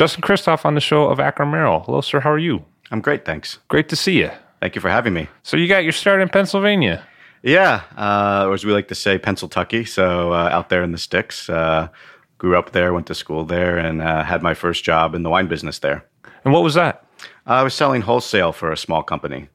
Justin Christoph on the show of Acker Merrall. Hello, sir. How are you? I'm great, thanks. Great to see you. Thank you for having me. So you got your start in Pennsylvania. Yeah, uh, or as we like to say, Pennsyltucky. So uh, out there in the sticks. Uh, grew up there, went to school there, and uh, had my first job in the wine business there. And what was that? I was selling wholesale for a small company.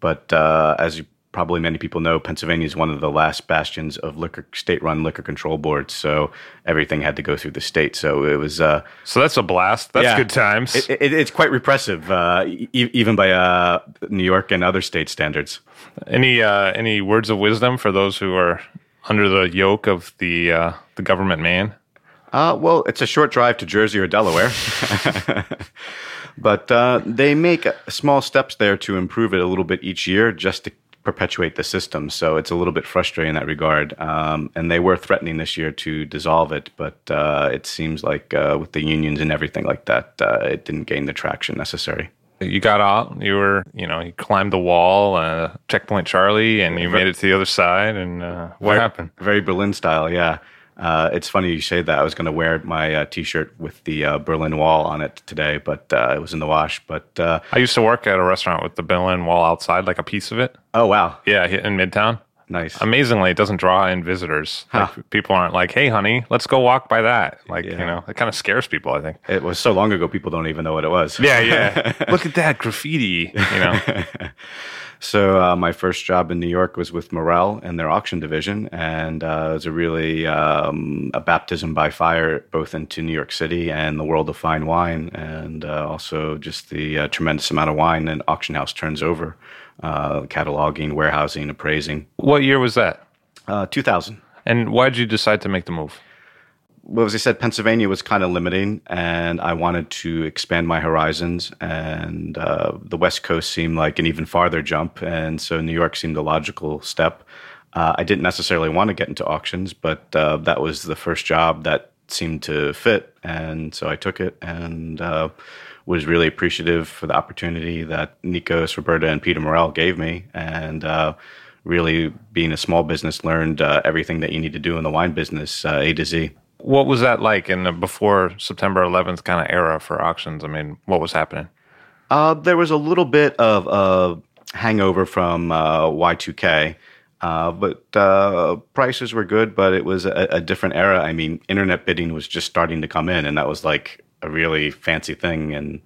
But uh, as you probably many people know, Pennsylvania is one of the last bastions of liquor state-run liquor control boards. So everything had to go through the state. So it was uh, So that's a blast. That's Yeah. good times. it, it, it's quite repressive, uh, e- even by uh, New York and other state standards. any uh, any words of wisdom for those who are under the yoke of the uh, the government man? Uh, well, it's a short drive to Jersey or Delaware. but uh, they make small steps there to improve it a little bit each year just to perpetuate the system. So it's a little bit frustrating in that regard. Um, and they were threatening this year to dissolve it, but uh, it seems like uh, with the unions and everything like that, uh, it didn't gain the traction necessary. You got out. You were, you know, you climbed the wall, uh, checkpoint Charlie, and you made it to the other side. And uh, what Very- happened? Very Berlin style, yeah. Uh, it's funny you say that. I was going to wear my uh, T-shirt with the uh, Berlin Wall on it today, but uh, it was in the wash. But uh, I used to work at a restaurant with the Berlin Wall outside, like a piece of it. oh wow, Yeah, in Midtown. nice. Amazingly, it doesn't draw in visitors. Like, people aren't like, "Hey, honey, let's go walk by that." Like, you know, it kind of scares people. I think. It was so long ago, people don't even know what it was. Yeah, yeah. Look at that graffiti. You know. So uh, my first job in New York was with Morrell and their auction division, and uh, it was a really um, a baptism by fire, both into New York City and the world of fine wine, and uh, also just the uh, tremendous amount of wine an auction house turns over, uh, cataloging, warehousing, appraising. what year was that? Uh, 2000. And why did you decide to make the move? Well, as I said, Pennsylvania was kind of limiting, and I wanted to expand my horizons. And uh, the West Coast seemed like an even farther jump, and so New York seemed a logical step. Uh, I didn't necessarily want to get into auctions, but uh, that was the first job that seemed to fit, and so I took it and uh, was really appreciative for the opportunity that Nikos, Roberta, and Peter Morrell gave me, and. Uh, Really, being a small business, learned uh, everything that you need to do in the wine business, uh, A to Z. What was that like in the before September 11th kind of era for auctions? I mean, what was happening? Uh, there was a little bit of a hangover from uh, Y2K, uh, but uh, prices were good, but it was a, a different era. I mean, internet bidding was just starting to come in, and that was like a really fancy thing. And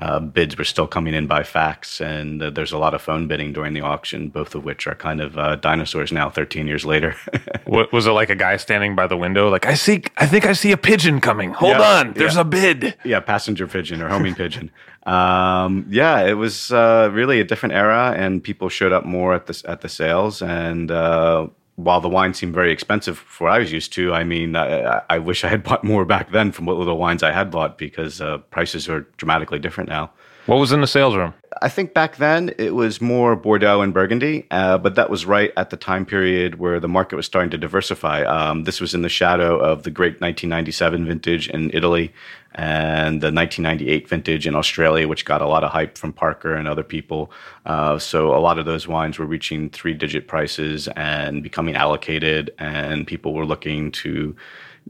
uh, bids were still coming in by fax, and uh, there's a lot of phone bidding during the auction, both of which are kind of uh, dinosaurs now, 13 years later. What, was it like a guy standing by the window, like I see, I think I see a pigeon coming. Hold Yeah, on, there's yeah. a bid. yeah, passenger pigeon or homing pigeon. Um, yeah, it was uh, really a different era, and people showed up more at the at the sales. And uh, while the wine seemed very expensive for what I was used to, I mean, I, I wish I had bought more back then from what little wines I had bought because uh, prices are dramatically different now. What was in the sales room? I think back then it was more Bordeaux and Burgundy, uh, but that was right at the time period where the market was starting to diversify. Um, this was in the shadow of the great 1997 vintage in Italy and the 1998 vintage in Australia, which got a lot of hype from Parker and other people. Uh, so a lot of those wines were reaching three digit prices and becoming allocated, and people were looking to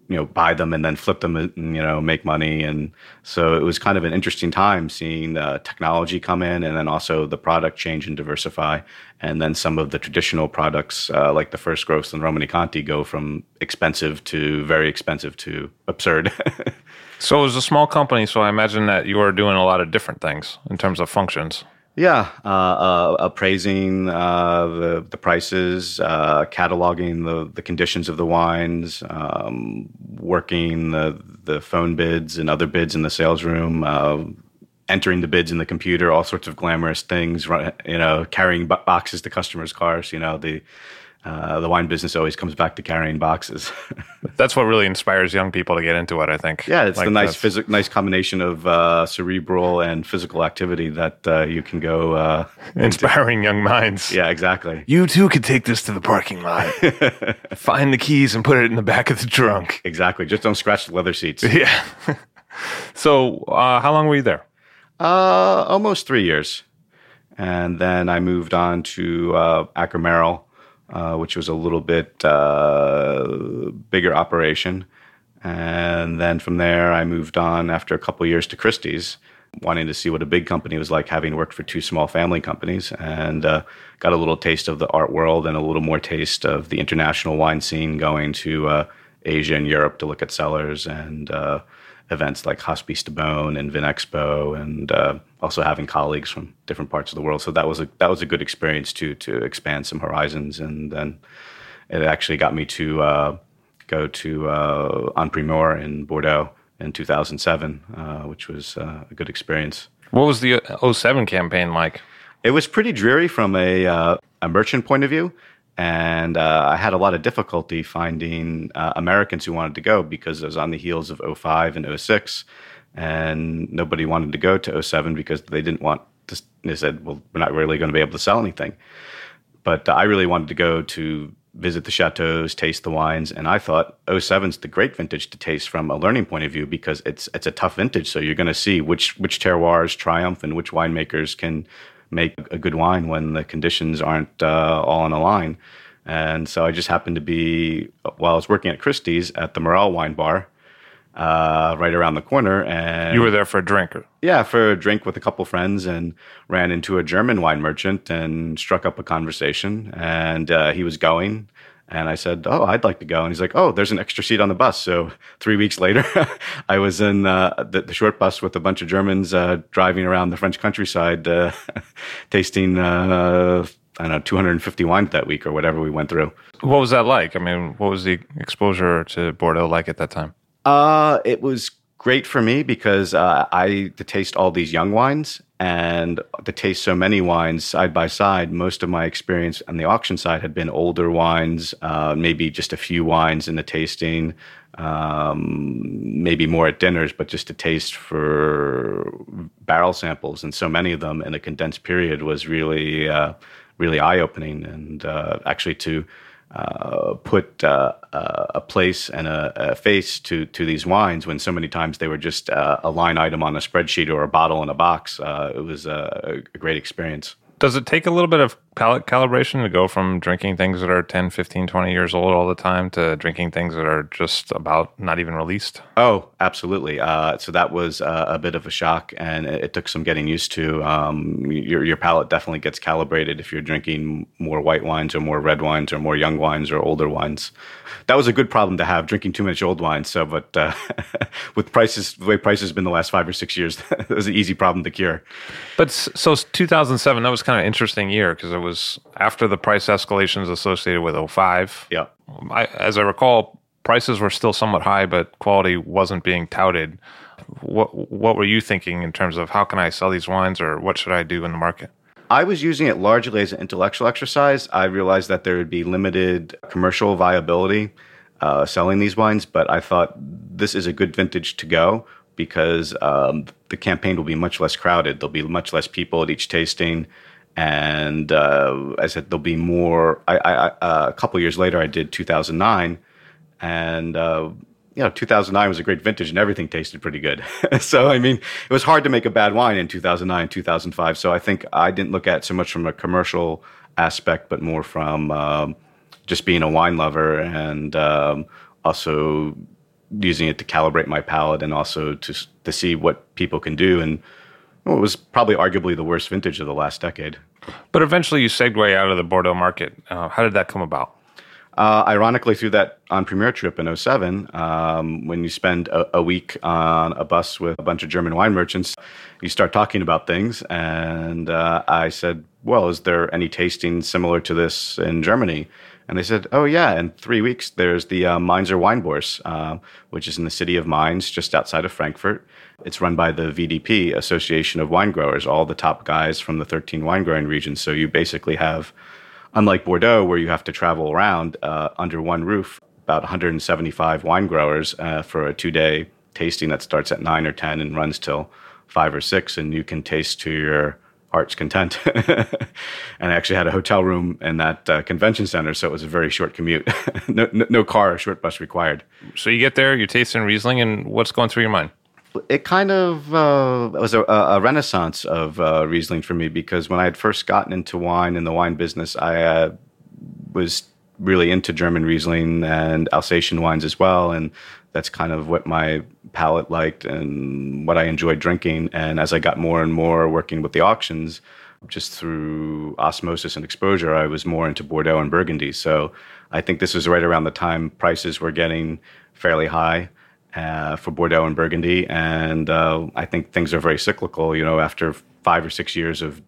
you know buy them and then flip them and you know make money. And so it was kind of an interesting time seeing uh, technology come in and then also the product change and diversify. And then some of the traditional products uh, like the first growth and Romanée-Conti go from expensive to very expensive to absurd. So it was a small company so i imagine that you were doing a lot of different things in terms of functions yeah, uh, uh, appraising uh, the the prices, uh, cataloging the the conditions of the wines, um, working the the phone bids and other bids in the sales room, uh, entering the bids in the computer, all sorts of glamorous things. You know, carrying boxes to customers' cars. You know, the uh, the wine business always comes back to carrying boxes. that's what really inspires young people to get into it. I think. Yeah, it's like the nice phys- nice combination of uh, cerebral and physical activity that uh, you can go uh, inspiring young minds. Yeah, exactly. You too could take this to the parking lot, find the keys, and put it in the back of the trunk. Exactly. Just don't scratch the leather seats. Yeah. so, uh, how long were you there? Uh, almost three years, and then I moved on to uh, uh, which was a little bit uh, bigger operation. And then from there, I moved on after a couple years to Christie's, wanting to see what a big company was like, having worked for two small family companies, and uh, got a little taste of the art world and a little more taste of the international wine scene, going to uh, Asia and Europe to look at cellars and uh, events like Hospices de Beaune and Vinexpo, and uh, also having colleagues from different parts of the world. So that was a that was a good experience too to expand some horizons, and then it actually got me to uh, go to uh, En in Bordeaux in 2007, uh, which was uh, a good experience. What was the uh, 07 campaign like? It was pretty dreary from a uh, a merchant point of view and uh, I had a lot of difficulty finding uh, Americans who wanted to go because it was on the heels of 05 and 06, and nobody wanted to go to 07 because they didn't want to. They said, "Well, we're not really going to be able to sell anything." But uh, I really wanted to go to visit the chateaus, taste the wines, and I thought 07 is the great vintage to taste from a learning point of view because it's it's a tough vintage. So you're going to see which which terroirs triumph and which winemakers can make a good wine when the conditions aren't uh, all in a line. And so I just happened to be, while I was working at Christie's at the Morrell Wine Bar, uh, right around the corner. And you were there for a drink? Yeah, for a drink with a couple friends, and ran into a German wine merchant and struck up a conversation. And uh, he was going, and I said, "Oh, I'd like to go." And he's like, "Oh, there's an extra seat on the bus." So three weeks later, I was in uh, the, the, short bus with a bunch of Germans uh, driving around the French countryside, uh, tasting. Uh, I don't know, 250 wines that week or whatever we went through. What was that like? I mean, what was the exposure to Bordeaux like at that time? Uh, it was great for me because uh, I to taste all these young wines and to taste so many wines side by side. Most of my experience on the auction side had been older wines, uh, maybe just a few wines in the tasting, um, maybe more at dinners, but just to taste for barrel samples. And so many of them in a condensed period was really, uh, really eye opening. And uh, actually to uh, put uh, uh, a place and a, a, face to to these wines when so many times they were just uh, a line item on a spreadsheet or a bottle in a box. Uh, it was a, a great experience. Does it take a little bit of palate calibration to go from drinking things that are 10, 15, 20 years old all the time to drinking things that are just about not even released? Oh, absolutely. Uh, so that was uh, a bit of a shock, and it, it took some getting used to. Um, your, your palate definitely gets calibrated if you're drinking more white wines or more red wines or more young wines or older wines. That was a good problem to have, drinking too much old wine. So, but uh, with prices, the way prices have been the last five or six years, it was an easy problem to cure. But so 2007, that was kind of interesting year because it was after the price escalations associated with 05. Yeah. I, as I recall, prices were still somewhat high, but quality wasn't being touted. What what were you thinking in terms of how can I sell these wines or what should I do in the market? I was using it largely as an intellectual exercise. I realized that there would be limited commercial viability uh, selling these wines, but I thought this is a good vintage to go because um, the campaign will be much less crowded. There'll be much less people at each tasting, and uh, I said there'll be more. I, I uh, a couple years later, I did 2009, and uh, you know, 2009 was a great vintage and everything tasted pretty good. so, I mean, it was hard to make a bad wine in 2009, 2005. So, I think I didn't look at so much from a commercial aspect, but more from um, just being a wine lover and um, also using it to calibrate my palate and also to to see what people can do. And well, it was probably arguably the worst vintage of the last decade. But eventually, you segue out of the Bordeaux market. Uh, how did that come about? Uh, ironically, through that en primeur trip in 07, um, when you spend a, a, week on a bus with a bunch of German wine merchants, you start talking about things. And uh, I said, Well, is there any tasting similar to this in Germany? And they said, Oh, yeah, in three weeks, there's the uh, Mainzer Weinbörse, uh, which is in the city of Mainz, just outside of Frankfurt. It's run by the VDP, Association of Wine Growers, all the top guys from the 13 wine growing regions. So you basically have unlike Bordeaux, where you have to travel around uh, under one roof, about 175 wine growers uh, for a two day tasting that starts at 9 or 10 and runs till 5 or 6, and you can taste to your heart's content. and I actually had a hotel room in that uh, convention center, so it was a very short commute. no, no, no car or short bus required. So you get there, you're tasting Riesling, and what's going through your mind? It kind of uh, was a, a, renaissance of uh, Riesling for me because when I had first gotten into wine in the wine business, I uh, was really into German Riesling and Alsatian wines as well, and that's kind of what my palate liked and what I enjoyed drinking. And as I got more and more working with the auctions, just through osmosis and exposure, I was more into Bordeaux and Burgundy. So I think this was right around the time prices were getting fairly high uh, for Bordeaux and Burgundy, and uh, I think things are very cyclical. You know, after five or six years of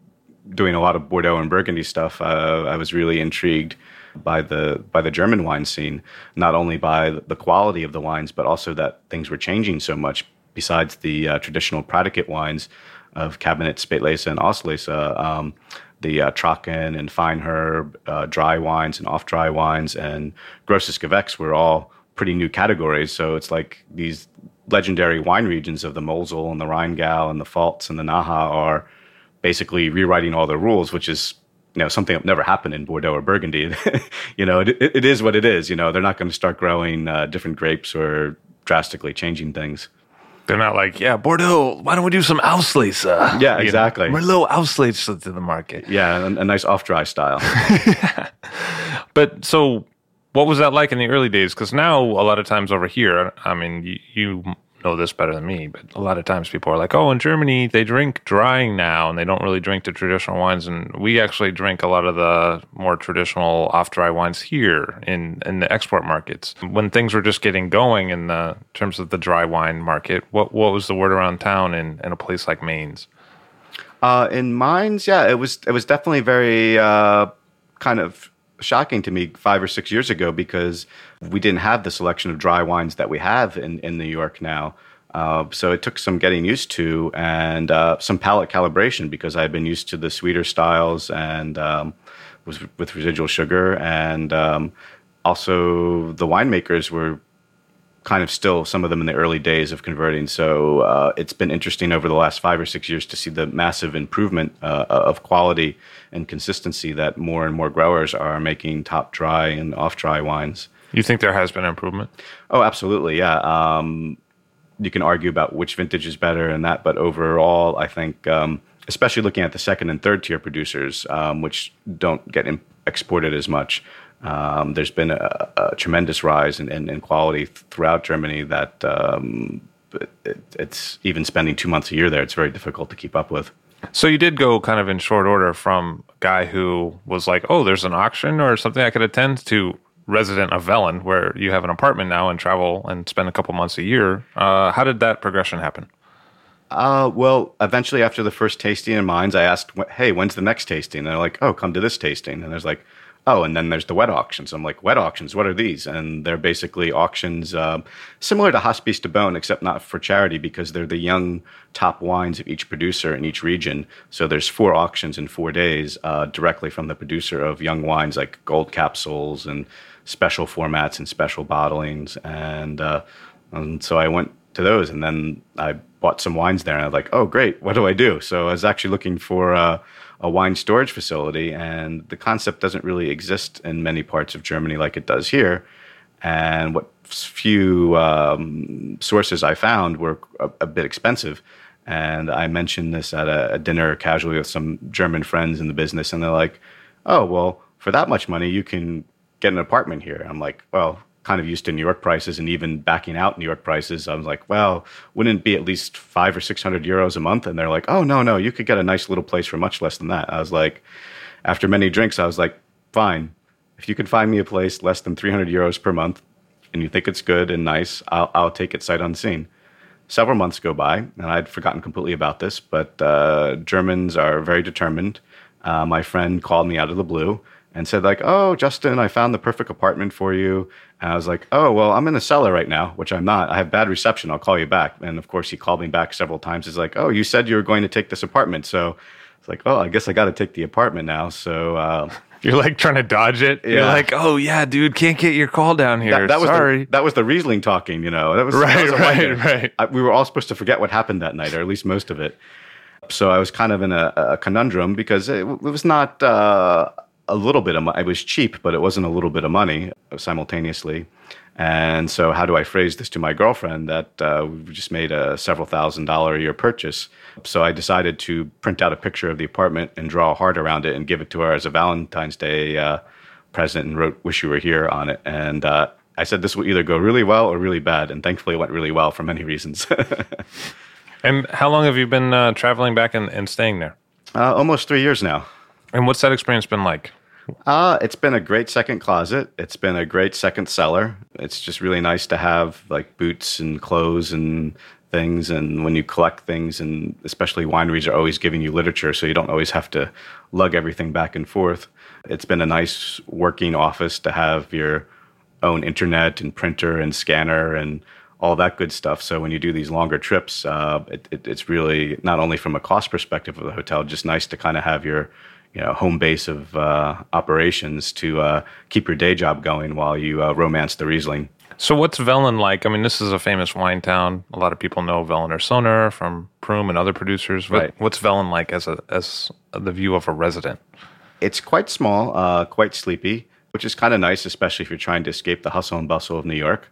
doing a lot of Bordeaux and Burgundy stuff, uh, I was really intrigued by the by the German wine scene, not only by the quality of the wines, but also that things were changing so much. Besides the uh, traditional predicate wines of Kabinett, Spätlese, and Auslese, um, the uh, Trocken and Feinherb, uh, dry wines and off dry wines, and Grosses Gewächs were all pretty new categories. So it's like these legendary wine regions of the Mosel and the Rheingau and the Pfalz and the Nahe are basically rewriting all the rules, which is you know something that never happened in Bordeaux or Burgundy. you know, it, it is what it is. You know, they're not going to start growing uh, different grapes or drastically changing things. They're not like, yeah, Bordeaux. Why don't we do some Auslese? Uh, yeah, exactly. You know, Merlot Auslese to the market. Yeah, a, a nice off dry style. but so what was that like in the early days? Because now a lot of times over here, I mean, you, you, know this better than me, but a lot of times people are like, "Oh, in Germany they drink drying now, and they don't really drink the traditional wines." And we actually drink a lot of the more traditional off-dry wines here in in the export markets. When things were just getting going in the in terms of the dry wine market, what what was the word around town in in a place like Mainz? Uh, in Mainz, yeah, it was it was definitely very uh, kind of shocking to me five or six years ago because we didn't have the selection of dry wines that we have in, in New York now. Uh, so it took some getting used to and uh, some palate calibration because I had been used to the sweeter styles and um, was with residual sugar, and um, also the winemakers were kind of still some of them in the early days of converting. So uh, it's been interesting over the last five or six years to see the massive improvement uh, of quality and consistency that more and more growers are making top dry and off dry wines. You think there has been improvement? Oh, absolutely. Yeah. Um, you can argue about which vintage is better and that, but overall, I think, um, especially looking at the second and third tier producers, um, which don't get exported as much, um, there's been a, a tremendous rise in, in, in, quality throughout Germany that um, it, it's even spending two months a year there, it's very difficult to keep up with. So you did go kind of in short order from a guy who was like, "Oh, there's an auction or something I could attend," to resident of Wehlen, where you have an apartment now and travel and spend a couple months a year. Uh, how did that progression happen? Uh, well, eventually, after the first tasting in Mainz, I asked, "Hey, when's the next tasting?" And they're like, "Oh, come to this tasting." And there's like, oh, and then there's the wet auctions. I'm like, wet auctions, what are these? And they're basically auctions uh, similar to Hospices de Beaune, except not for charity because they're the young top wines of each producer in each region. So there's four auctions in four days uh, directly from the producer of young wines like gold capsules and special formats and special bottlings. And, uh, and so I went to those, and then I bought some wines there, and I was like, oh great, what do I do? So I was actually looking for uh, a wine storage facility, and the concept doesn't really exist in many parts of Germany like it does here. And what few um, sources I found were a, a, bit expensive. And I mentioned this at a, a dinner casually with some German friends in the business, and they're like, "Oh, well, for that much money, you can get an apartment here." I'm like, "Well, kind of used to New York prices and even backing out New York prices. I was like, well, wouldn't it be at least five or 600 euros a month? And they're like, oh, no, no, you could get a nice little place for much less than that. I was like, after many drinks, I was like, fine. If you can find me a place less than 300 euros per month and you think it's good and nice, I'll, I'll take it sight unseen. Several months go by, and I'd forgotten completely about this, but uh, Germans are very determined. Uh, my friend called me out of the blue and said like, "Oh, Justin, I found the perfect apartment for you." And I was like, "Oh, well, I'm in the cellar right now, which I'm not. I have bad reception. I'll call you back." And of course, he called me back several times. He's like, "Oh, you said you were going to take this apartment, so it's like, oh, I guess I got to take the apartment now." So. Uh, You're like trying to dodge it. Yeah. You're like, oh yeah, dude, can't get your call down here. That, that was Sorry. The, that was the Riesling talking. You know, that was right, that was right, right. I, we were all supposed to forget what happened that night, or at least most of it. So I was kind of in a, a conundrum because it, it was not uh, a little bit of money. It was cheap, but it wasn't a little bit of money simultaneously. And so, how do I phrase this to my girlfriend that uh, we just made a several thousand dollar a year purchase? So, I decided to print out a picture of the apartment and draw a heart around it and give it to her as a Valentine's Day uh, present and wrote "Wish You Were Here" on it. And uh, I said this will either go really well or really bad. And thankfully, it went really well for many reasons. and how long have you been uh, traveling back and, and staying there? Uh, almost three years now. And what's that experience been like? Uh, it's been a great second closet. It's been a great second cellar. It's just really nice to have like boots and clothes and things. And when you collect things, and especially wineries are always giving you literature, so you don't always have to lug everything back and forth. It's been a nice working office to have your own internet and printer and scanner and all that good stuff. So when you do these longer trips, uh, it, it, it's really not only from a cost perspective of the hotel, just nice to kind of have your you know home base of uh, operations to uh, keep your day job going while you uh, romance the Riesling. So what's Wehlen like? I mean, this is a famous wine town. A lot of people know Wehlen or Sonnenuhr from Prüm and other producers. Right. What's Wehlen like as a as the view of a resident? It's quite small, uh, quite sleepy, which is kind of nice, especially if you're trying to escape the hustle and bustle of New York.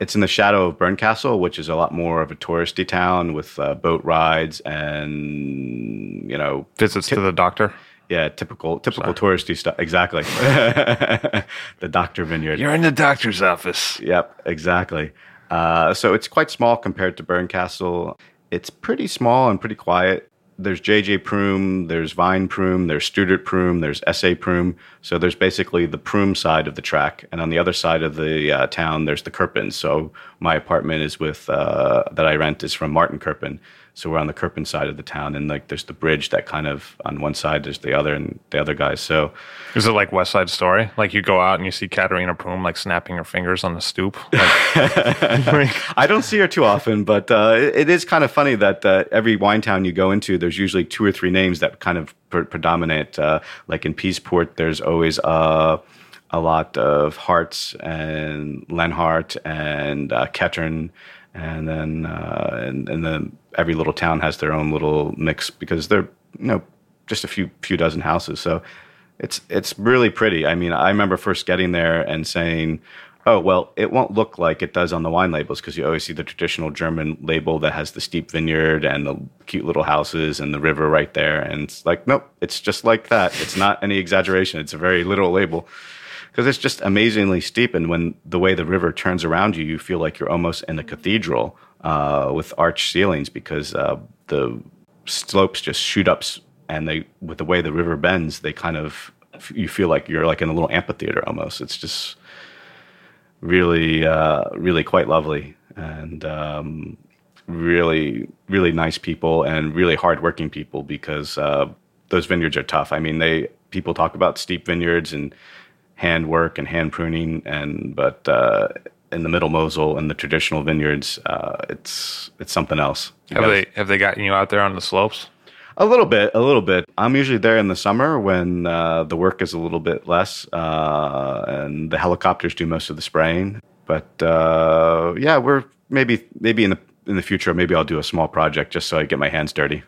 It's in the shadow of Bernkastel, which is a lot more of a touristy town with uh, boat rides and you know visits t- to the doctor. Yeah, typical typical Sorry. touristy stuff. Exactly. the doctor vineyard. You're in the doctor's office. Yep, exactly. Uh, so it's quite small compared to Bernkastel. It's pretty small and pretty quiet. There's JJ Prüm, there's Weins Prüm, there's Studert Prüm, there's SA Prüm. So there's basically the Prüm side of the track, and on the other side of the uh, town, there's the Kerpen. So my apartment is with uh, that I rent is from Martin Kerpen. So we're on the Kerpen side of the town, and like there's the bridge that kind of on one side there's the other and the other guys. So is it like West Side Story? Like you go out and you see Katharina Prüm like snapping her fingers on the stoop. Like, I don't see her too often, but uh, it, is kind of funny that uh, every wine town you go into, there's usually two or three names that kind of pre- predominate. Uh, like in Piesport, there's always uh, a lot of Haarts and Lenhart and uh, Kettern and then uh, and, and then every little town has their own little mix because they're you know just a few few dozen houses. So it's it's really pretty. I mean i remember first getting there and saying oh well it won't look like it does on the wine labels because you always see the traditional german label that has the steep vineyard and the cute little houses and the river right there. And it's like nope it's just like that. It's not any exaggeration. It's a very literal label because it's just amazingly steep. And when the way the river turns around you, you feel like you're almost in a cathedral uh, with arched ceilings because uh, the slopes just shoot up, and they with the way the river bends, they kind of you feel like you're like in a little amphitheater almost. It's just really, uh, really quite lovely and. Um, really, really nice people and really hardworking people because uh, those vineyards are tough. I mean, they people talk about steep vineyards and hand work and hand pruning, and but uh, in the Middle Mosel and the traditional vineyards, uh, it's it's something else. Have they have they gotten you out there on the slopes? A little bit, a little bit. I'm usually there in the summer when uh, the work is a little bit less, uh, and the helicopters do most of the spraying. But uh, yeah, we're maybe maybe in the in the future, maybe I'll do a small project just so I get my hands dirty.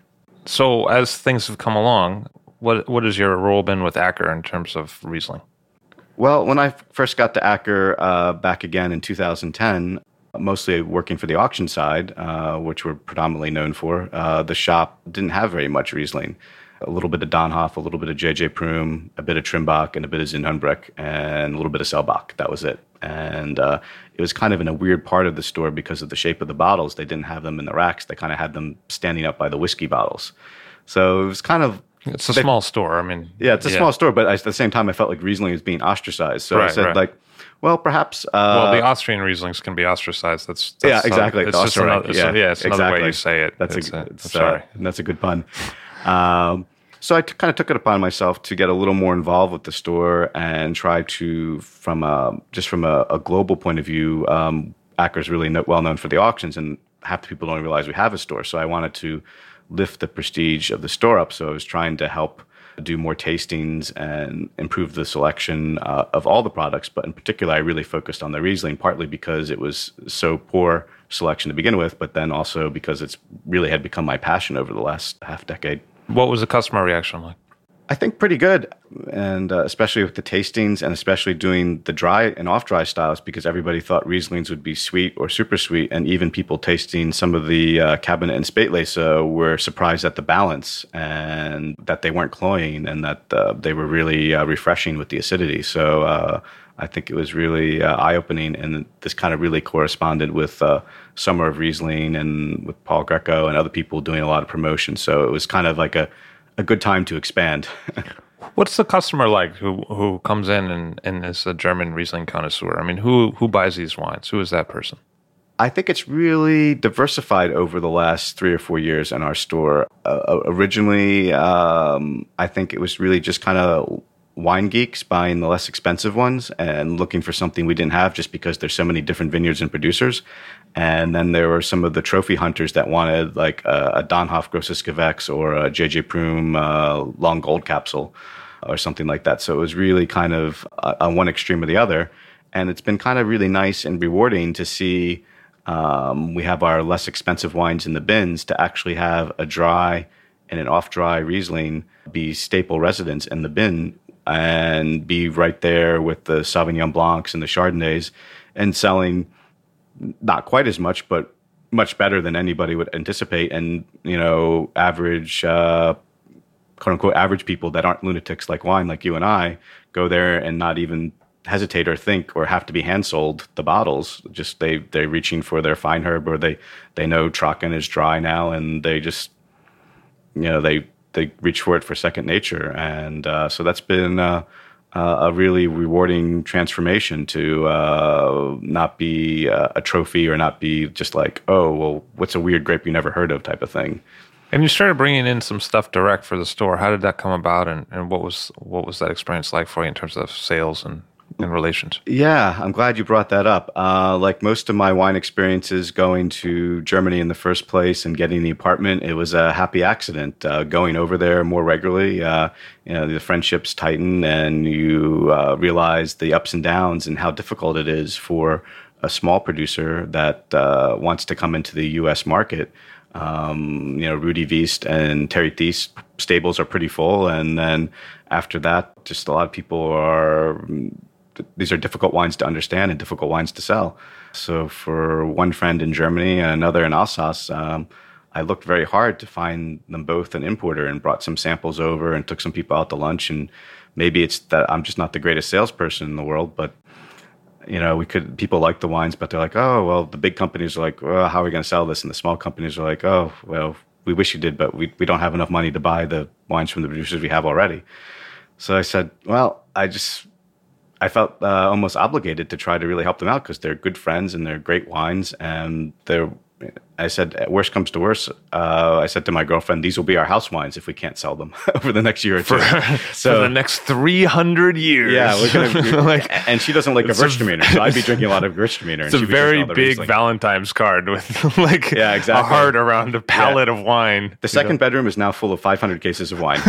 So, as things have come along, what what has your role been with Acker in terms of Riesling? Well, when I first got to Acker uh, back again in 2010, mostly working for the auction side, uh, which we're predominantly known for, uh, the shop didn't have very much Riesling. A little bit of Dönnhoff, a little bit of JJ Prum, a bit of Trimbach, and a bit of Zind-Humbrecht, and a little bit of Selbach. That was it. And uh, it was kind of in a weird part of the store because of the shape of the bottles. They didn't have them in the racks. They kind of had them standing up by the whiskey bottles. So it was kind of It's a small store. I mean, yeah, it's a small store, but at the same time, I felt like Riesling was being ostracized. So I said, right. like, well, perhaps. Uh, well, the Austrian Rieslings can be ostracized. That's, that's yeah, exactly. It's just another, it's- yeah, it's another way you say it. That's it's, a, uh, it's, sorry. uh, that's a good pun. Um, so I t- kind of took it upon myself to get a little more involved with the store and try to, from a, just from a, a global point of view, um, Acker's really no, well known for the auctions, and half the people don't realize we have a store. So I wanted to lift the prestige of the store up. So I was trying to help do more tastings and improve the selection uh, of all the products. But in particular, I really focused on the Riesling, partly because it was so poor selection to begin with, but then also because it's really had become my passion over the last half decade. What was the customer reaction like? I think pretty good, and uh, especially with the tastings, and especially doing the dry and off dry styles, because everybody thought Rieslings would be sweet or super sweet, and even people tasting some of the uh, Kabinett and Spätlese were surprised at the balance and that they weren't cloying, and that uh, they were really uh, refreshing with the acidity. So uh, I think it was really uh, eye opening, and this kind of really corresponded with Summer of Riesling and with Paul Grieco and other people doing a lot of promotion. So it was kind of like a a good time to expand. What's the customer like who who comes in and, and is a German Riesling connoisseur? I mean, who who buys these wines? Who is that person? I think it's really diversified over the last three or four years in our store. Uh, originally, um, I think it was really just kind of wine geeks buying the less expensive ones and looking for something we didn't have just because there's so many different vineyards and producers. And then there were some of the trophy hunters that wanted like a, a Dönnhoff Gewächs or a JJ Prüm uh, long gold capsule or something like that. So it was really kind of uh, on one extreme or the other. And it's been kind of really nice and rewarding to see um, we have our less expensive wines in the bins to actually have a dry and an off dry Riesling be staple residents in the bin and be right there with the Sauvignon Blancs and the Chardonnays and selling not quite as much, but much better than anybody would anticipate. And, you know, average, uh, quote unquote, average people that aren't lunatics like wine, like you and I, go there and not even hesitate or think or have to be hand sold the bottles. Just they they're reaching for their feinherb or they they know Trocken is dry now and they just you know they they reach for it for second nature and uh, so that's been uh, uh, a really rewarding transformation to uh, not be uh, a trophy or not be just like oh well what's a weird grape you never heard of type of thing. And you started bringing in some stuff direct for the store. How did that come about, and, and what was what was that experience like for you in terms of sales and, and relations? Yeah, I'm glad you brought that up. Uh, like most of my wine experiences going to Germany in the first place and getting the apartment, it was a happy accident. Uh, going over there more regularly, uh, you know, the friendships tighten and you uh, realize the ups and downs and how difficult it is for a small producer that uh, wants to come into the U.S. market. Um, you know, Rudy Wiest and Terry Theise stables are pretty full, and then after that, just a lot of people are these are difficult wines to understand and difficult wines to sell. So for one friend in Germany and another in Alsace, um, I looked very hard to find them both an importer and brought some samples over and took some people out to lunch. And maybe it's that I'm just not the greatest salesperson in the world, but you know, we could people like the wines, but they're like, oh, well, the big companies are like, well, how are we going to sell this? And the small companies are like, oh, well, we wish you did, but we, we don't have enough money to buy the wines from the producers we have already. So I said, well, I just I felt uh, almost obligated to try to really help them out because they're good friends and they're great wines. And they're, I said, worst comes to worst, uh, I said to my girlfriend, these will be our house wines if we can't sell them over the next year or two. for the next three hundred years. yeah, we're gonna. like and she doesn't like Gewürztraminer, so I'd be drinking a lot of Gewürztraminer. it's a very big Valentine's card with like Yeah, a heart around a pallet of wine. The second bedroom is now full of 500 cases of wine.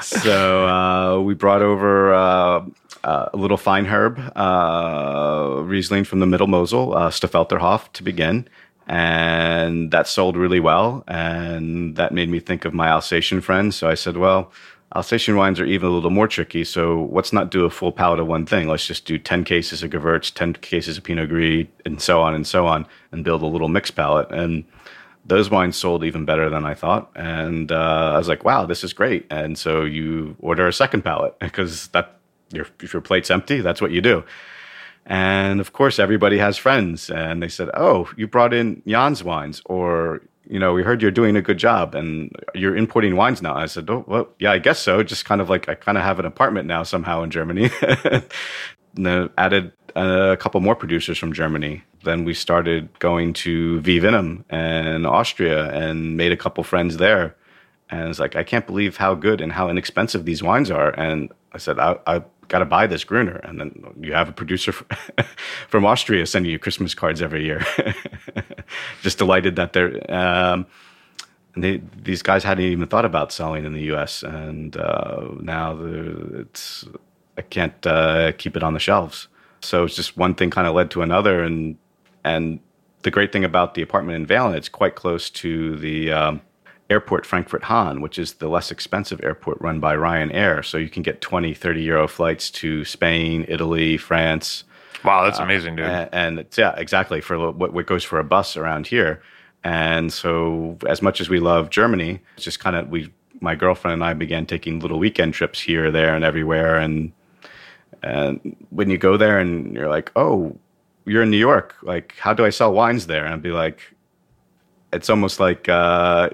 so uh, we brought over uh, a little feinherb uh, Riesling from the Middle Mosel, uh, to begin. and that sold really well. And that made me think of my Alsatian friends. So I said, well, Alsatian wines are even a little more tricky. So let's not do a full pallet of one thing. Let's just do 10 cases of Gewurz, 10 cases of Pinot Gris, and so on and so on, and build a little mixed pallet. And those wines sold even better than I thought. And uh, I was like, wow, this is great. And so you order a second pallet because that your, if your plate's empty, that's what you do. And of course, everybody has friends. And they said, Oh, you brought in Jan's wines, or, you know, we heard you're doing a good job and you're importing wines now. I said, Oh, well, yeah, I guess so. Just kind of like I kind of have an apartment now somehow in Germany. and then added a couple more producers from Germany. Then we started going to VieVinum and Austria and made a couple friends there. And it's like, I can't believe how good and how inexpensive these wines are. And I said, I, I got to buy this Gruner. And then you have a producer from Austria sending you Christmas cards every year. Just delighted that they're. Um, they, these guys hadn't even thought about selling in the U.S. and uh, now it's I can't uh, keep it on the shelves. So it's just one thing kind of led to another, and and the great thing about the apartment in Wehlen, it's quite close to the um, airport Frankfurt Hahn, which is the less expensive airport run by Ryanair. So you can get 20, 30 euro flights to Spain, Italy, France. Wow, that's uh, amazing, dude. And, and it's, yeah, exactly for what, what goes for a bus around here. And so, as much as we love Germany, it's just kind of we, my girlfriend and I began taking little weekend trips here, there, and everywhere. And and when you go there and you're like, oh, you're in New York, like, how do I sell wines there? And I'd be like, it's almost like uh,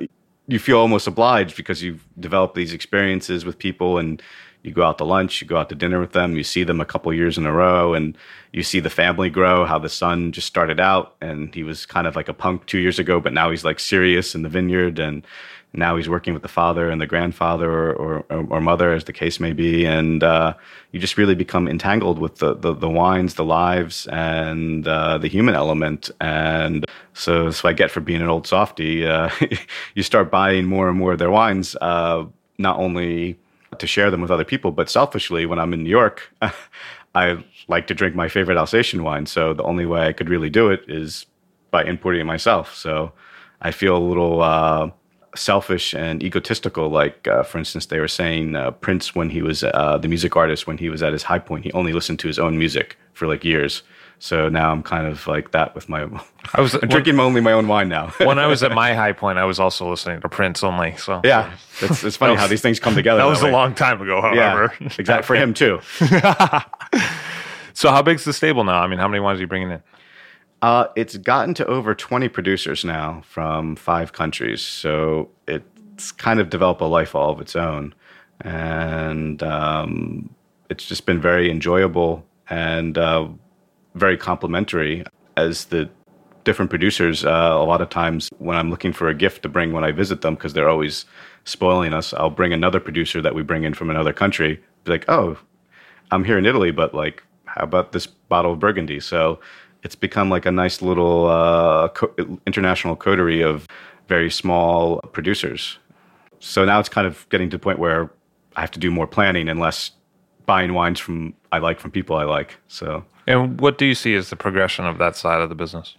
you feel almost obliged because you've developed these experiences with people and you go out to lunch, you go out to dinner with them, you see them a couple years in a row, and you see the family grow. How the son just started out and he was kind of like a punk two years ago, but now he's like serious in the vineyard, and now he's working with the father and the grandfather or, or, or mother, as the case may be, and uh, you just really become entangled with the, the, the wines, the lives, and uh, the human element. And so what I get for being an old softy. Uh, you start buying more and more of their wines, uh, not only to share them with other people, but selfishly, when I'm in New York, I like to drink my favorite Alsatian wine. So the only way I could really do it is by importing it myself. So I feel a little uh, selfish and egotistical. Like, uh, for instance, they were saying uh, Prince, when he was uh, the music artist, when he was at his high point, he only listened to his own music for like years. So now I'm kind of like that with my. I was I'm drinking when, only my own wine now. when I was at my high point, I was also listening to Prince only. So yeah, it's, it's funny was, how these things come together. That, that was way. a long time ago. However, yeah, exactly for him too. so how big's the stable now? I mean, how many wines are you bringing in? Uh, it's gotten to over 20 producers now from five countries. So it's kind of developed a life all of its own. And um, it's just been very enjoyable and uh, very complimentary as the different producers. Uh, a lot of times when I'm looking for a gift to bring when I visit them, because they're always spoiling us, I'll bring another producer that we bring in from another country. Be like, oh, I'm here in Italy, but like, how about this bottle of Burgundy? So it's become like a nice little uh, co- international coterie of very small producers. So now it's kind of getting to the point where I have to do more planning and less buying wines from I like from people I like. So, and what do you see as the progression of that side of the business?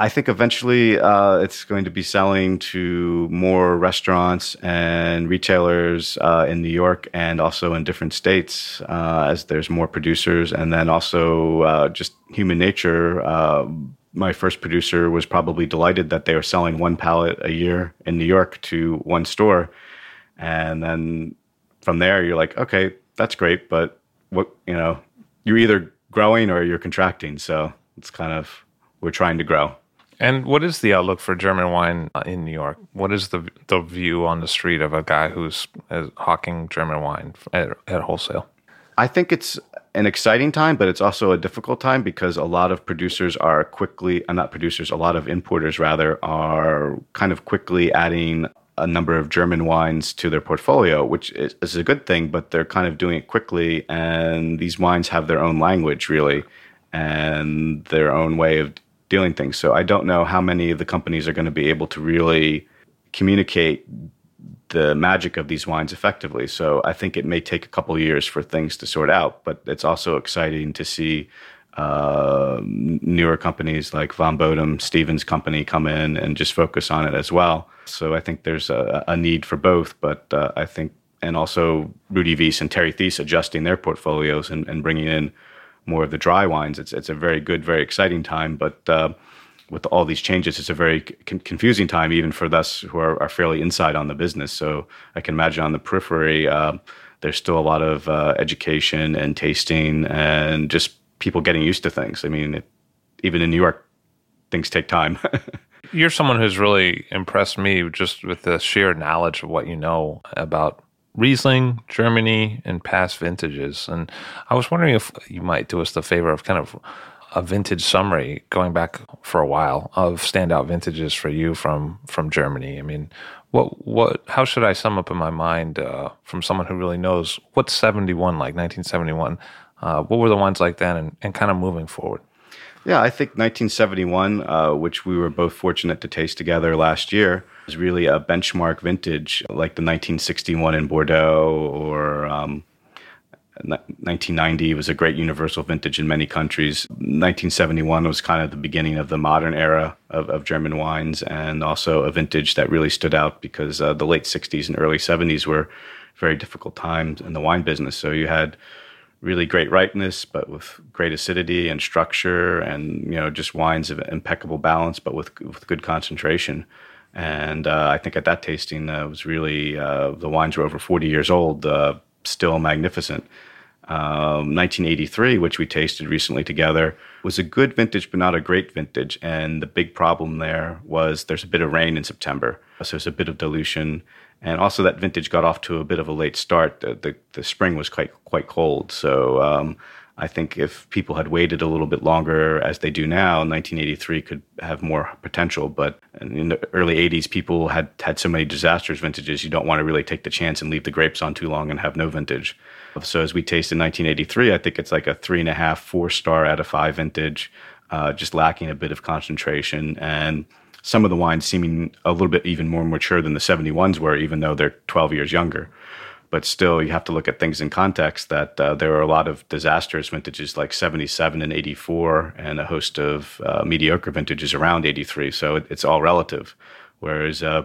I think eventually uh, it's going to be selling to more restaurants and retailers uh, in New York and also in different states uh, as there's more producers. And then also uh, just human nature. Uh, my first producer was probably delighted that they were selling one pallet a year in New York to one store. And then from there, you're like, okay, that's great. But what, you know, you're either growing or you're contracting. So it's kind of, we're trying to grow. And what is the outlook for German wine uh, in New York? What is the the view on the street of a guy who's hawking German wine at, at wholesale? I think it's an exciting time, but it's also a difficult time because a lot of producers are quickly, uh, not producers, a lot of importers rather, are kind of quickly adding a number of German wines to their portfolio, which is, is, a good thing, but they're kind of doing it quickly. And these wines have their own language, really, and their own way of doing things. So I don't know how many of the companies are going to be able to really communicate the magic of these wines effectively. So I think it may take a couple years for things to sort out, but it's also exciting to see uh, newer companies like Vom Boden, Stevens Company come in and just focus on it as well. So I think there's a, a need for both, but uh, I think, and also Rudy Wiest and Terry Theise adjusting their portfolios and, and, bringing in more of the dry wines. It's it's a very good, very exciting time, but. Uh, with all these changes, it's a very con- confusing time, even for us who are, are, fairly inside on the business. So I can imagine on the periphery, uh, there's still a lot of uh, education and tasting and just people getting used to things. I mean, it, even in New York, things take time. You're someone who's really impressed me just with the sheer knowledge of what you know about Riesling, Germany, and past vintages. And I was wondering if you might do us the favor of kind of a vintage summary going back for a while of standout vintages for you from from Germany. I mean, what what how should I sum up in my mind uh, from someone who really knows what's 71 like 1971 uh, what were the wines like then and, and kind of moving forward? Yeah, I think 1971, uh, which we were both fortunate to taste together last year, was really a benchmark vintage like the 1961 in Bordeaux or um, 1990 was a great universal vintage in many countries. 1971 was kind of the beginning of the modern era of, of German wines and also a vintage that really stood out because uh, the late 60s and early 70s were very difficult times in the wine business. So you had really great ripeness, but with great acidity and structure, and you know just wines of impeccable balance, but with with good concentration. And uh, I think at that tasting uh, was really uh, the wines were over 40 years old, uh, still magnificent. Um, 1983, which we tasted recently together, was a good vintage, but not a great vintage. And the big problem there was there's a bit of rain in September, so there's a bit of dilution and also that vintage got off to a bit of a late start. The the, the spring was quite quite cold, so um, I think if people had waited a little bit longer, as they do now, 1983 could have more potential. But in the early 80s, people had had so many disastrous vintages, you don't want to really take the chance and leave the grapes on too long and have no vintage. So as we taste in 1983, I think it's like a three and a half, four star out of five vintage, uh, just lacking a bit of concentration and some of the wines seeming a little bit even more mature than the 71s were, even though they're 12 years younger. But still, you have to look at things in context that uh, there are a lot of disastrous vintages like 77 and 84, and a host of uh, mediocre vintages around 83. So it, it's all relative. Whereas, uh,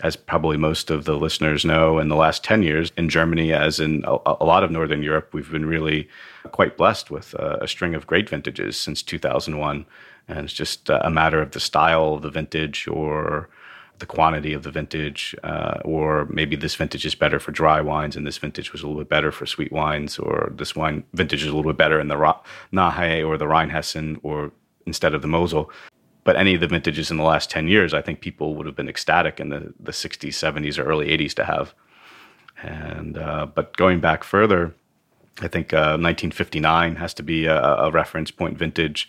as probably most of the listeners know, in the last 10 years in Germany, as in a, a lot of Northern Europe, we've been really quite blessed with uh, a string of great vintages since 2001 and it's just a matter of the style of the vintage or the quantity of the vintage, uh, or maybe this vintage is better for dry wines and this vintage was a little bit better for sweet wines, or this wine vintage is a little bit better in the Ra- Nahe or the Rheinhessen or instead of the Mosel. But any of the vintages in the last 10 years, I think people would have been ecstatic in the, the 60s, 70s, or early 80s to have. And uh, but going back further, I think uh, 1959 has to be a, a, reference point vintage.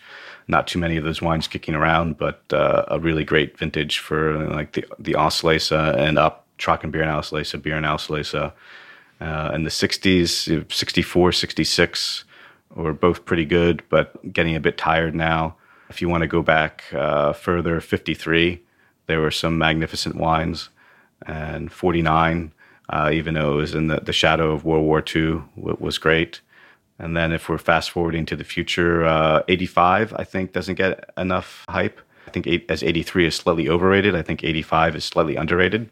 Not too many of those wines kicking around, but uh, a really great vintage for like the the Auslese and up Trockenbeerenauslese, beer and Auslese. Uh, in the 60s, 64, 66 were both pretty good, but getting a bit tired now. If you want to go back uh, further, 53, there were some magnificent wines, and 49 uh, even though it was in the, the shadow of World War II, was great. And then if we're fast forwarding to the future, uh, 85, I think, doesn't get enough hype. I think eight, as 83 is slightly overrated, I think 85 is slightly underrated.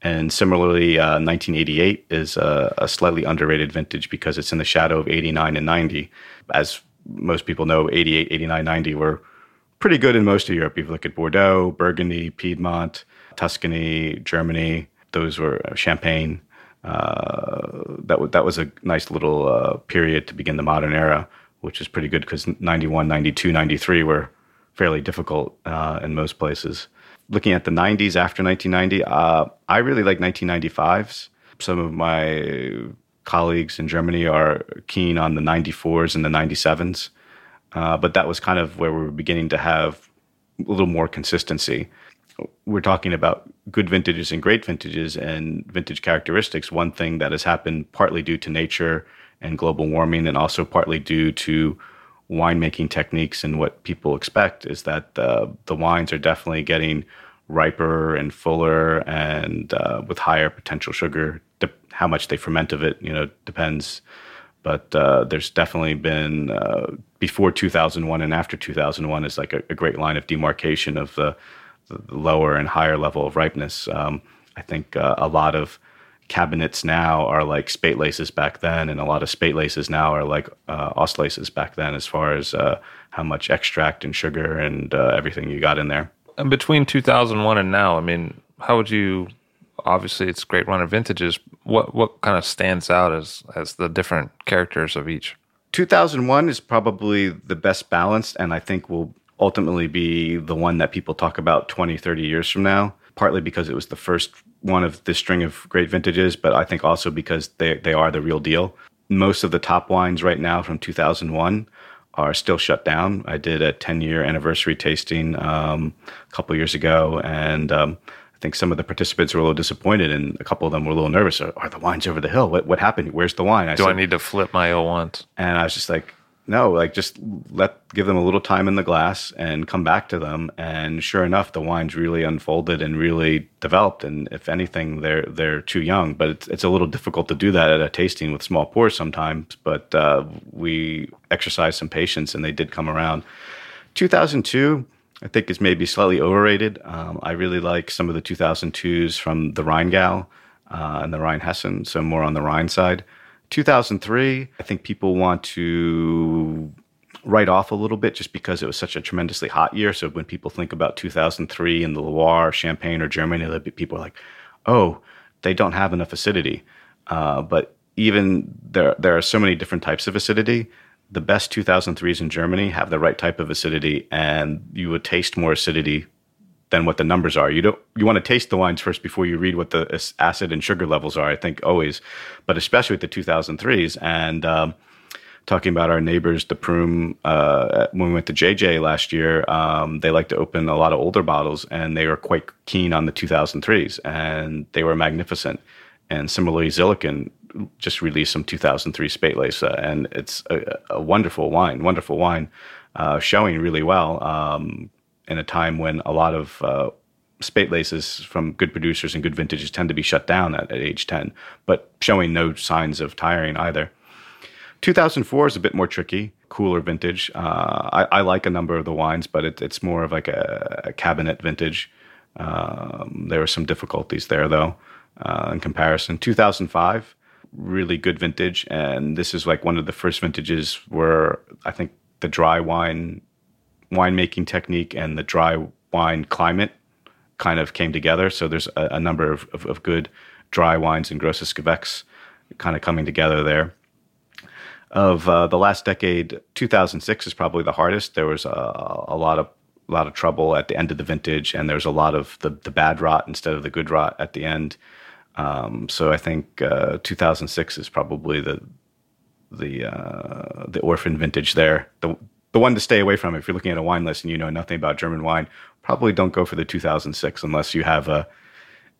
And similarly, uh, 1988 is a, a, slightly underrated vintage because it's in the shadow of 89 and 90. As most people know, 88, 89, 90 were pretty good in most of Europe. If you look at Bordeaux, Burgundy, Piedmont, Tuscany, Germany, those were uh, champagne. Uh, that w- that was a nice little uh, period to begin the modern era, which is pretty good because 91, 92, 93 were fairly difficult uh, in most places. Looking at the 90s after 1990, uh, I really like 1995s. Some of my colleagues in Germany are keen on the 94s and the 97s, uh, but that was kind of where we were beginning to have a little more consistency we're talking about good vintages and great vintages and vintage characteristics. One thing that has happened partly due to nature and global warming, and also partly due to winemaking techniques and what people expect, is that uh, the wines are definitely getting riper and fuller and uh, with higher potential sugar. De- how much they ferment of it, you know, depends. But uh, there's definitely been uh, before 2001 and after 2001 is like a, a great line of demarcation of the, the, lower and higher level of ripeness. Um, I think uh, a lot of Kabinetts now are like Spätleses back then, and a lot of Spätleses now are like uh, laces back then, as far as uh, how much extract and sugar and uh, everything you got in there. And between 2001 and now, I mean, how would you? Obviously, it's great run of vintages. What what kind of stands out as as the different characters of each? 2001 is probably the best balanced, and I think will ultimately be the one that people talk about 20, 30 years from now. Partly because it was the first one of this string of great vintages, but I think also because they, they are the real deal. Most of the top wines right now from 2001 are still shut down. I did a 10 year anniversary tasting um, a couple years ago, and um, I think some of the participants were a little disappointed, and a couple of them were a little nervous. Are, are the wines over the hill? What what happened? Where's the wine? I Do said, I need to flip my 01s? And I was just like, no, like just let give them a little time in the glass and come back to them. And sure enough, the wines really unfolded and really developed. And if anything, they're they're too young. But it's it's a little difficult to do that at a tasting with small pours sometimes. But uh, we exercised some patience, and they did come around. 2002. I think is maybe slightly overrated. Um, I really like some of the 2002s from the Rheingau uh, and the Rheinhessen, so more on the Rhine side. 2003, I think people want to write off a little bit just because it was such a tremendously hot year. So when people think about 2003 in the Loire, Champagne, or Germany, people are like, oh, they don't have enough acidity. Uh, but even there, there are so many different types of acidity. The best 2003s in Germany have the right type of acidity, and you would taste more acidity than what the numbers are. You don't you want to taste the wines first before you read what the acid and sugar levels are. I think always, but especially with the 2003s and. Um, talking about our neighbors, the Prüm, uh, when we went to JJ last year, um, they like to open a lot of older bottles, and they were quite keen on the 2003s, and they were magnificent. And similarly, Zilliken just released some 2003 Spätlese, and it's a, a, wonderful wine, wonderful wine, uh, showing really well. Um, in a time when a lot of uh, Spätleses from good producers and good vintages tend to be shut down at, at age 10, but showing no signs of tiring either. 2004 is a bit more tricky, cooler vintage. Uh, I, I, like a number of the wines, but it, it's more of like a, a Kabinett vintage. Um, there were some difficulties there, though, uh, in comparison. 2005, really good vintage. And this is like one of the first vintages where I think the dry wine winemaking technique and the dry wine climate kind of came together. So there's a, a number of, of, of, good dry wines and Grosses Gewächs kind of coming together there. Of uh, the last decade, 2006 is probably the hardest. There was a, a lot of a lot of trouble at the end of the vintage, and there's a lot of the, the bad rot instead of the good rot at the end. Um, so I think uh, 2006 is probably the the uh, the orphan vintage there. The the one to stay away from if you're looking at a wine list and you know nothing about German wine. Probably don't go for the 2006 unless you have a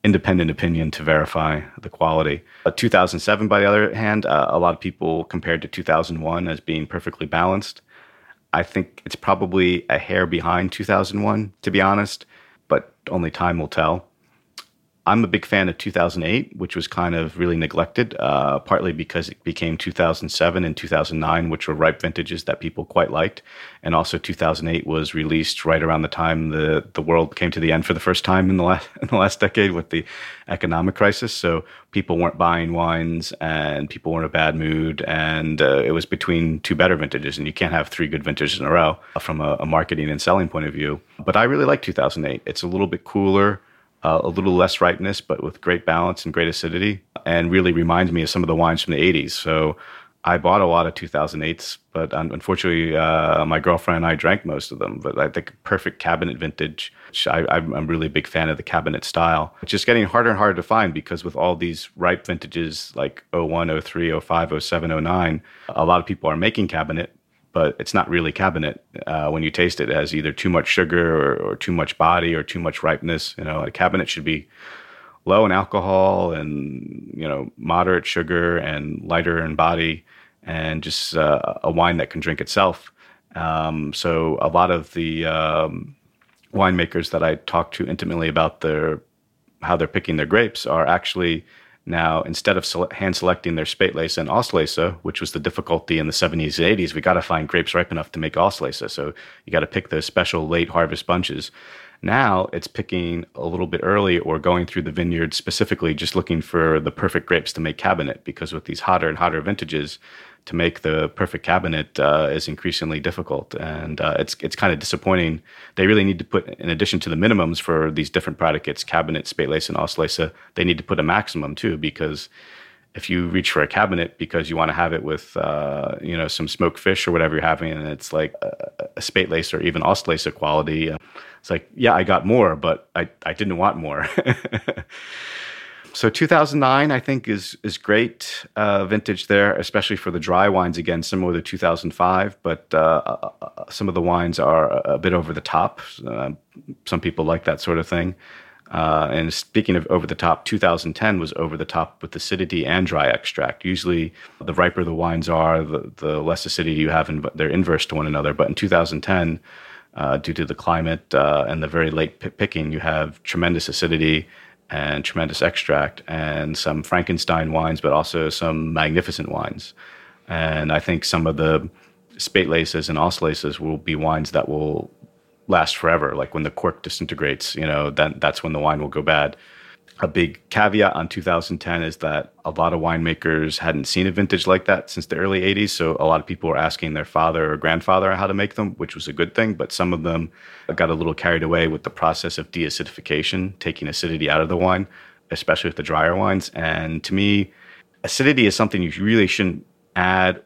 independent opinion to verify the quality. Uh, 2007, by the other hand, uh, a lot of people compared to 2001 as being perfectly balanced. I think it's probably a hair behind 2001, to be honest, but only time will tell. I'm a big fan of 2008, which was kind of really neglected, uh, partly because it became 2007 and 2009, which were ripe vintages that people quite liked. And also 2008 was released right around the time the, the world came to the end for the first time in the last, in the last decade with the economic crisis. So people weren't buying wines and people were in a bad mood. And uh, it was between two better vintages. And you can't have three good vintages in a row from a, a marketing and selling point of view. But I really like 2008. It's a little bit cooler uh, a little less ripeness, but with great balance and great acidity, and really reminds me of some of the wines from the 80s. So I bought a lot of 2008s, but unfortunately, uh, my girlfriend and I drank most of them. But I think perfect Kabinett vintage. I, am really a big fan of the Kabinett style. It's just getting harder and harder to find because with all these ripe vintages like 01, 03, 05, 07, 09, a lot of people are making Kabinett, but it's not really Kabinett. Uh, when you taste it, it has either too much sugar or, or, too much body or too much ripeness. You know, a Kabinett should be low in alcohol and you know moderate sugar and lighter in body, and just uh, a wine that can drink itself. Um, so a lot of the um, winemakers that I talk to intimately about their how they're picking their grapes are actually Now, instead of sele- hand selecting their Spätlese and Auslese, which was the difficulty in the 70s and 80s, we got to find grapes ripe enough to make Auslese. So you got to pick those special late harvest bunches. Now it's picking a little bit early or going through the vineyard specifically, just looking for the perfect grapes to make Kabinett. Because with these hotter and hotter vintages, to make the perfect Kabinett uh, is increasingly difficult, and uh, it's it's kind of disappointing. They really need to put, in addition to the minimums for these different predicates, Kabinett, Spätlese, and Auslese, they need to put a maximum too, because if you reach for a Kabinett because you want to have it with uh, you know some smoked fish or whatever you're having, and it's like a, a Spätlese or even Auslese quality, uh, it's like yeah, I got more, but I I didn't want more. so 2009 i think is is great uh, vintage there especially for the dry wines again similar to 2005 but uh, uh, uh, some of the wines are a bit over the top. Uh, some people like that sort of thing. Uh, and speaking of over the top 2010 was over the top with acidity and dry extract. Usually the riper the wines are the, the less acidity you have and they're inverse to one another. But in 2010 due to the climate and the very late p- picking you have tremendous acidity and tremendous extract and some Frankenstein wines, but also some magnificent wines. And I think some of the Spätleses and Ausleses will be wines that will last forever. Like when the cork disintegrates, you know, then that's when the wine will go bad a big caveat on 2010 is that a lot of winemakers hadn't seen a vintage like that since the early 80s. So a lot of people were asking their father or grandfather how to make them, which was a good thing. But some of them got a little carried away with the process of deacidification, taking acidity out of the wine, especially with the drier wines. And to me, acidity is something you really shouldn't add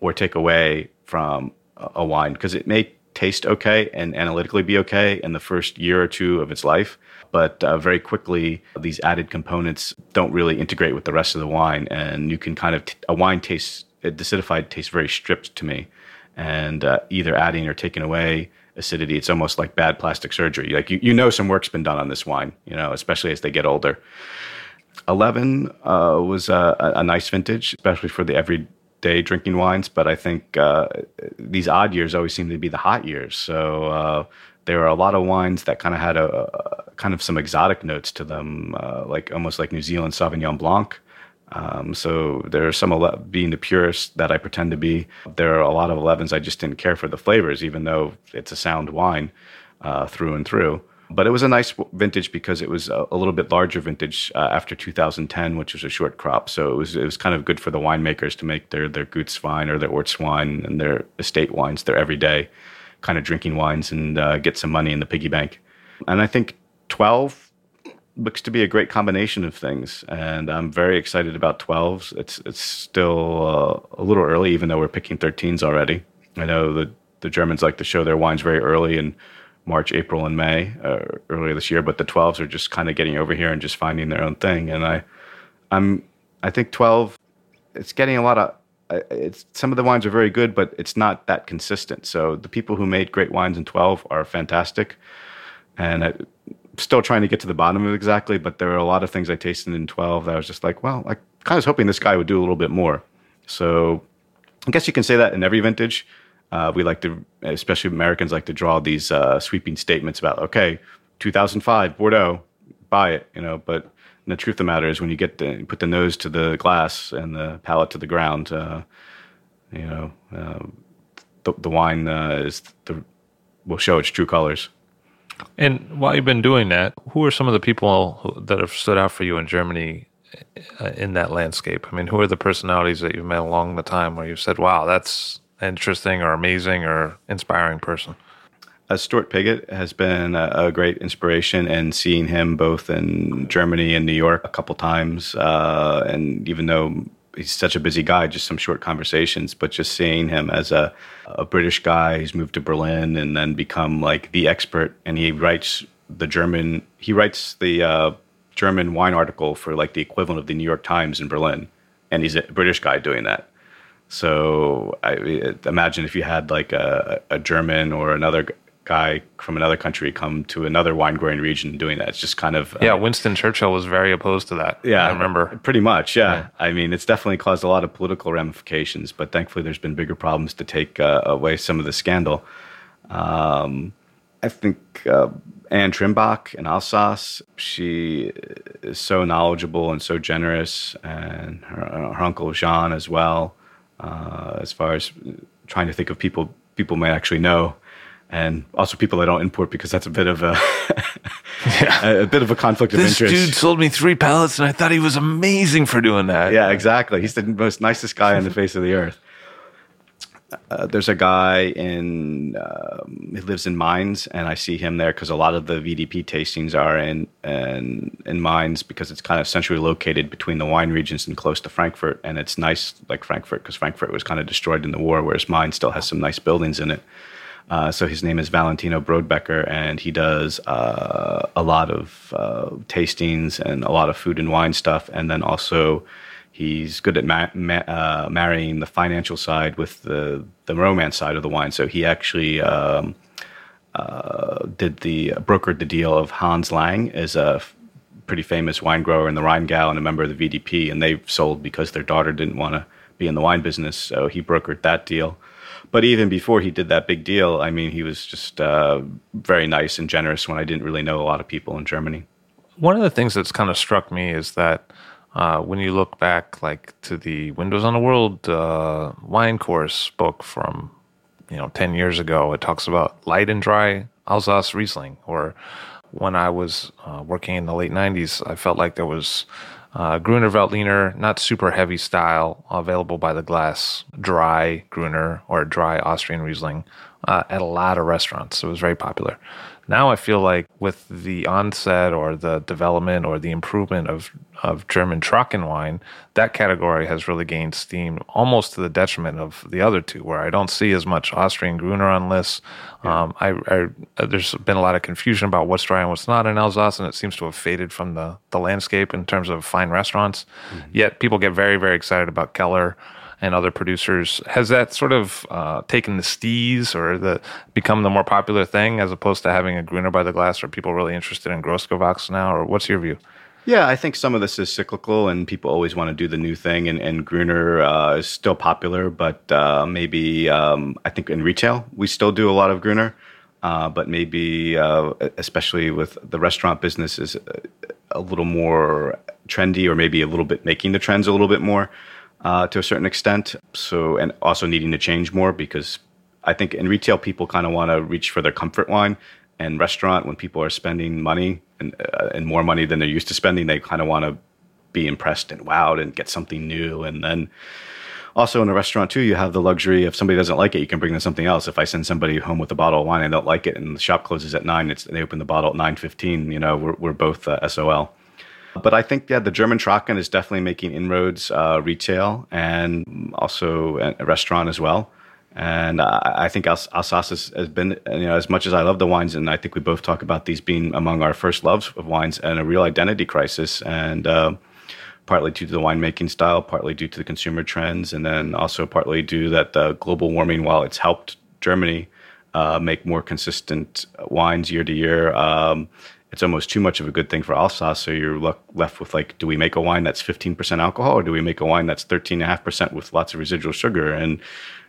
or take away from a wine because it may taste okay and analytically be okay in the first year or two of its life but uh, very quickly these added components don't really integrate with the rest of the wine and you can kind of t- a wine tastes decidified tastes very stripped to me. And uh, either adding or taking away acidity it's almost like bad plastic surgery. Like you, you know some work's been done on this wine you know especially as they get older. 11 uh, was a, a, nice vintage especially for the everyday drinking wines but i think uh, these odd years always seem to be the hot years. So uh, there were a lot of wines that kind of had a, a kind of some exotic notes to them, uh, like almost like New Zealand Sauvignon Blanc. Um, so there are some ele- being the purist that I pretend to be. There are a lot of 11s I just didn't care for the flavors, even though it's a sound wine uh, through and through. But it was a nice vintage because it was a, a little bit larger vintage uh, after 2010, which was a short crop. So it was it was kind of good for the winemakers to make their their Gutswein or their Ortswein and their estate wines their everyday kind of drinking wines and uh, get some money in the piggy bank. And I think 12 looks to be a great combination of things. And I'm very excited about 12s. It's, it's still uh, a little early, even though we're picking 13s already. I know the, the Germans like to show their wines very early in March, April, and May uh, earlier this year, but the 12s are just kind of getting over here and just finding their own thing. And I, I'm, I think 12, it's getting a lot of it's some of the wines are very good, but it's not that consistent. So the people who made great wines in 12 are fantastic, and I'm still trying to get to the bottom of exactly. But there are a lot of things I tasted in 12 that I was just like, well, I kind of was hoping this guy would do a little bit more. So I guess you can say that in every vintage. Uh, we like to, especially Americans, like to draw these uh, sweeping statements about, okay, 2005 Bordeaux, buy it, you know, but the truth of the matter is when you get the put the nose to the glass and the palate to the ground, uh, you know, uh, the, the wine uh, is the will show its true colors. And while you've been doing that, who are some of the people that have stood out for you in Germany uh, in that landscape? I mean, who are the personalities that you've met along the time where you've said, "Wow, that's interesting or amazing or inspiring person"? Uh, Stuart Piggott has been a, a, great inspiration, and seeing him both in Germany and New York a couple times, uh, and even though he's such a busy guy, just some short conversations, but just seeing him as a, a British guy who's moved to Berlin and then become like the expert, and he writes the German, he writes the uh, German wine article for like the equivalent of the New York Times in Berlin, and he's a British guy doing that. So I imagine if you had like a, a German or another guy from another country come to another wine growing region doing that. It's just kind of yeah. Uh, Winston Churchill was very opposed to that. Yeah, I remember pretty much. Yeah. yeah. I mean, it's definitely caused a lot of political ramifications, but thankfully, there's been bigger problems to take uh, away some of the scandal. Um, I think uh, Anne Trimbach in Alsace. She is so knowledgeable and so generous, and her, her uncle Jean as well. Uh, as far as trying to think of people people may actually know, and also people I don't import because that's a bit of a yeah. a, bit of a conflict of this interest. This dude sold me three pallets, and I thought he was amazing for doing that. Yeah, exactly. He's the most nicest guy on the face of the earth. Uh, there's a guy in um, he lives in Mainz, and I see him there because a lot of the VDP tastings are in in in Mainz because it's kind of centrally located between the wine regions and close to Frankfurt, and it's nice like Frankfurt because Frankfurt was kind of destroyed in the war, whereas Mainz still has some nice buildings in it. Uh, so his name is Valentino Brodbecker, and he does uh, a lot of uh, tastings and a lot of food and wine stuff, and then also He's good at ma- ma- uh, marrying the financial side with the the romance side of the wine. So he actually um, uh, did the brokered the deal of Hans Lang as a f- pretty famous wine grower in the Rheingau and a member of the VDP, and they sold because their daughter didn't want to be in the wine business. So he brokered that deal. But even before he did that big deal, I mean, he was just uh, very nice and generous when I didn't really know a lot of people in Germany. One of the things that's kind of struck me is that uh, when you look back, like to the Windows on the World uh, wine course book from you know ten years ago, it talks about light and dry Alsace Riesling. Or when I was uh, working in the late '90s, I felt like there was uh, Gruner Veltliner, not super heavy style, available by the glass, dry Gruner or dry Austrian Riesling uh, at a lot of restaurants. It was very popular. Now I feel like with the onset or the development or the improvement of of German Trocken wine, that category has really gained steam almost to the detriment of the other two, where I don't see as much Austrian Gruner on lists. Yeah. Um, I, I, there's been a lot of confusion about what's dry and what's not in Alsace, and it seems to have faded from the, the landscape in terms of fine restaurants. Mm-hmm. Yet people get very, very excited about Keller and other producers. Has that sort of uh, taken the stees or the become the more popular thing as opposed to having a Gruner by the glass? Are people really interested in Grossgewachs now, or what's your view? Yeah, I think some of this is cyclical, and people always want to do the new thing. And, and Gruner uh, is still popular, but uh, maybe um, I think in retail we still do a lot of Gruner, uh, but maybe uh, especially with the restaurant business is a little more trendy, or maybe a little bit making the trends a little bit more uh, to a certain extent. So, and also needing to change more because I think in retail, people kind of want to reach for their comfort wine. And restaurant, when people are spending money and, uh, and more money than they're used to spending, they kind of want to be impressed and wowed and get something new. And then also in a restaurant too, you have the luxury if somebody doesn't like it, you can bring them something else. If I send somebody home with a bottle of wine and don't like it, and the shop closes at nine, it's they open the bottle at nine fifteen. You know, we're we're both uh, SOL. But I think, yeah, the German Trocken is definitely making inroads uh, retail and also a restaurant as well. And I, think Alsace has, has, been, you know, as much as I love the wines, and I think we both talk about these being among our first loves of wines and a real identity crisis. And uh, partly due to the winemaking style, partly due to the consumer trends, and then also partly due that the global warming, while it's helped Germany uh, make more consistent wines year to year, um, it's almost too much of a good thing for Alsace. So you're left with like, do we make a wine that's 15% alcohol or do we make a wine that's 13.5% with lots of residual sugar? And,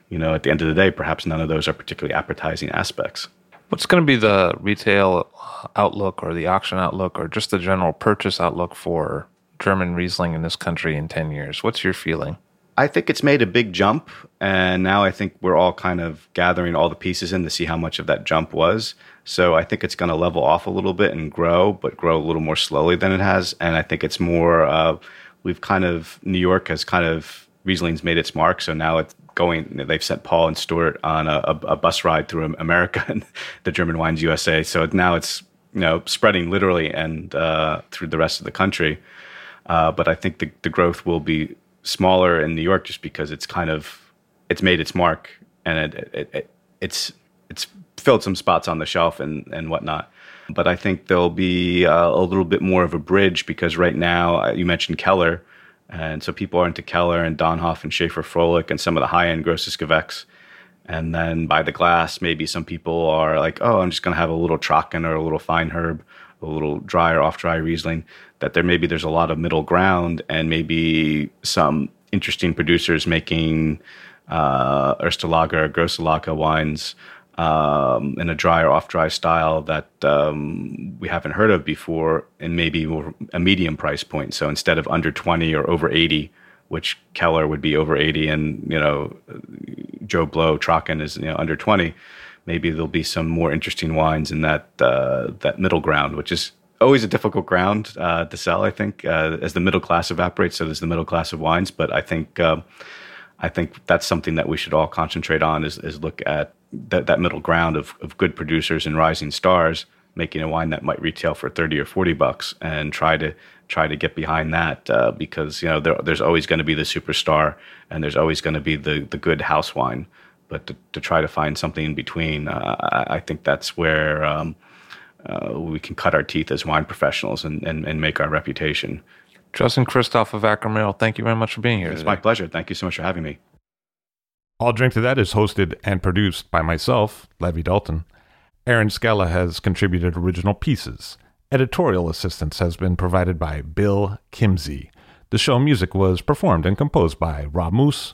you know, at the end of the day, perhaps none of those are particularly appetizing aspects. What's going to be the retail outlook or the auction outlook or just the general purchase outlook for German Riesling in this country in 10 years? What's your feeling? I think it's made a big jump. And now I think we're all kind of gathering all the pieces in to see how much of that jump was. So I think it's going to level off a little bit and grow, but grow a little more slowly than it has. And I think it's more, uh, we've kind of, New York has kind of, Riesling's made its mark. So now it's going, they've sent Paul and Stuart on a, a, a bus ride through America and the German Wines USA. So now it's, you know, spreading literally and uh, through the rest of the country. Uh, but I think the, the growth will be smaller in New York just because it's kind of, it's made its mark and it, it, it it's, it's filled some spots on the shelf and, and whatnot. But I think there'll be uh, a little bit more of a bridge because right now, uh, you mentioned Keller. And so people are into Keller and Dönnhoff and Schäfer-Fröhlich and some of the high end Grosses Gewächs. And then by the glass, maybe some people are like, oh, I'm just going to have a little Trocken or a little feinherb, a little dry or off dry Riesling. That there maybe there's a lot of middle ground and maybe some interesting producers making uh, Erste Lager, Grosse Lager wines um, in a dry or off dry style that um, we haven't heard of before, and maybe a medium price point. So instead of under 20 or over 80, which Keller would be over 80, and you know Joe Blow Trocken is you know under 20, maybe there'll be some more interesting wines in that uh, that middle ground, which is always a difficult ground uh, to sell. I think uh, as the middle class evaporates, so there's the middle class of wines. But I think um, I think that's something that we should all concentrate on is, is look at that, that middle ground of, of good producers and rising stars making a wine that might retail for 30 or 40 bucks and try to try to get behind that uh, because you know there, there's always going to be the superstar and there's always going to be the the good house wine but to, to try to find something in between uh, I, I, think that's where um, uh, we can cut our teeth as wine professionals and, and, and make our reputation Justin Christoph of Acker Merrall, thank you very much for being here. It's today. my pleasure. Thank you so much for having me. I'll Drink to That is hosted and produced by myself, Levi Dalton. Aaron Scala has contributed original pieces. Editorial assistance has been provided by Bill Kimsey. The show music was performed and composed by Rob Moose